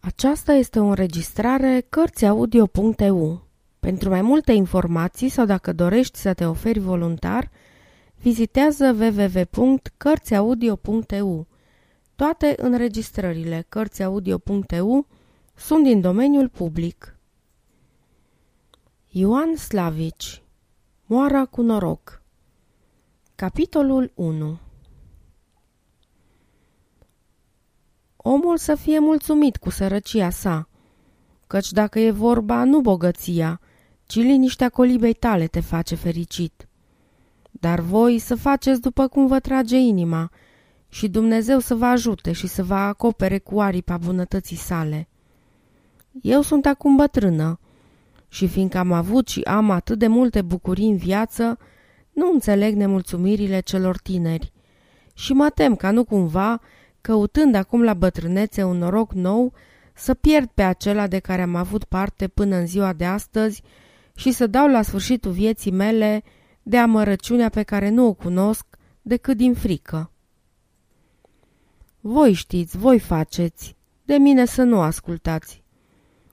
Aceasta este o înregistrare Cărțiaudio.eu. Pentru mai multe informații sau dacă dorești să te oferi voluntar, vizitează www.cărțiaudio.eu. Toate înregistrările Cărțiaudio.eu sunt din domeniul public. Ioan Slavici Moara cu noroc Capitolul 1 omul să fie mulțumit cu sărăcia sa, căci dacă e vorba nu bogăția, ci liniștea colibei tale te face fericit. Dar voi să faceți după cum vă trage inima și Dumnezeu să vă ajute și să vă acopere cu aripa bunătății sale. Eu sunt acum bătrână și fiindcă am avut și am atât de multe bucurii în viață, nu înțeleg nemulțumirile celor tineri și mă tem ca nu cumva căutând acum la bătrânețe un noroc nou, să pierd pe acela de care am avut parte până în ziua de astăzi și să dau la sfârșitul vieții mele de amărăciunea pe care nu o cunosc decât din frică. Voi știți, voi faceți, de mine să nu ascultați.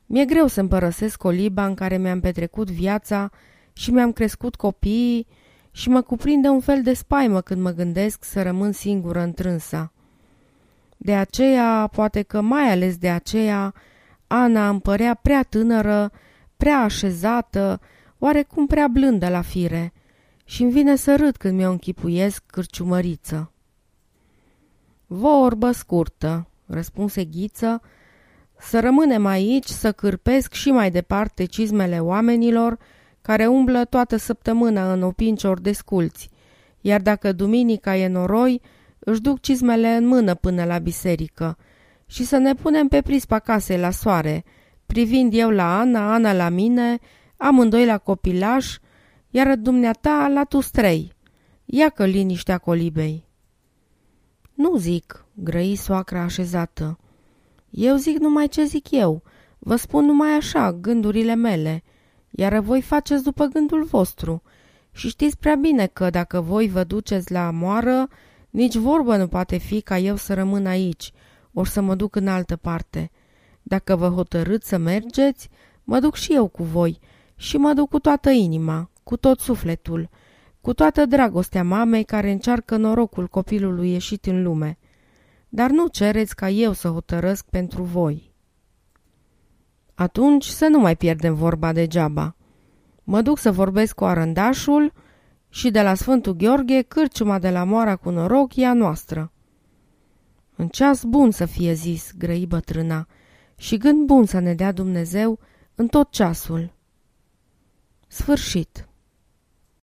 Mi-e greu să împărăsesc coliba în care mi-am petrecut viața și mi-am crescut copiii și mă cuprinde un fel de spaimă când mă gândesc să rămân singură întrânsa. De aceea, poate că mai ales de aceea, Ana îmi părea prea tânără, prea așezată, oarecum prea blândă la fire și îmi vine să râd când mi-o închipuiesc cârciumăriță. Vorbă scurtă, răspunse Ghiță, să rămânem aici să cârpesc și mai departe cizmele oamenilor care umblă toată săptămâna în opinciori de sculți, iar dacă duminica e noroi, își duc cizmele în mână până la biserică și să ne punem pe prispa casei la soare, privind eu la Ana, Ana la mine, amândoi la copilaș, iar dumneata la tu strei. Ia că liniștea colibei. Nu zic, grăi soacra așezată. Eu zic numai ce zic eu. Vă spun numai așa, gândurile mele, iar voi faceți după gândul vostru. Și știți prea bine că dacă voi vă duceți la moară, nici vorbă nu poate fi ca eu să rămân aici, ori să mă duc în altă parte. Dacă vă hotărâți să mergeți, mă duc și eu cu voi și mă duc cu toată inima, cu tot sufletul, cu toată dragostea mamei care încearcă norocul copilului ieșit în lume. Dar nu cereți ca eu să hotărăsc pentru voi. Atunci să nu mai pierdem vorba degeaba. Mă duc să vorbesc cu arândașul și de la Sfântul Gheorghe, cârciuma de la Moara cu noroc e a noastră. În ceas bun să fie zis, grăi bătrâna, și gând bun să ne dea Dumnezeu în tot ceasul. Sfârșit.